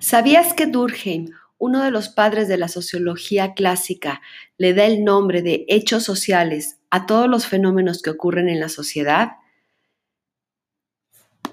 ¿Sabías que Durkheim, uno de los padres de la sociología clásica, le da el nombre de hechos sociales a todos los fenómenos que ocurren en la sociedad?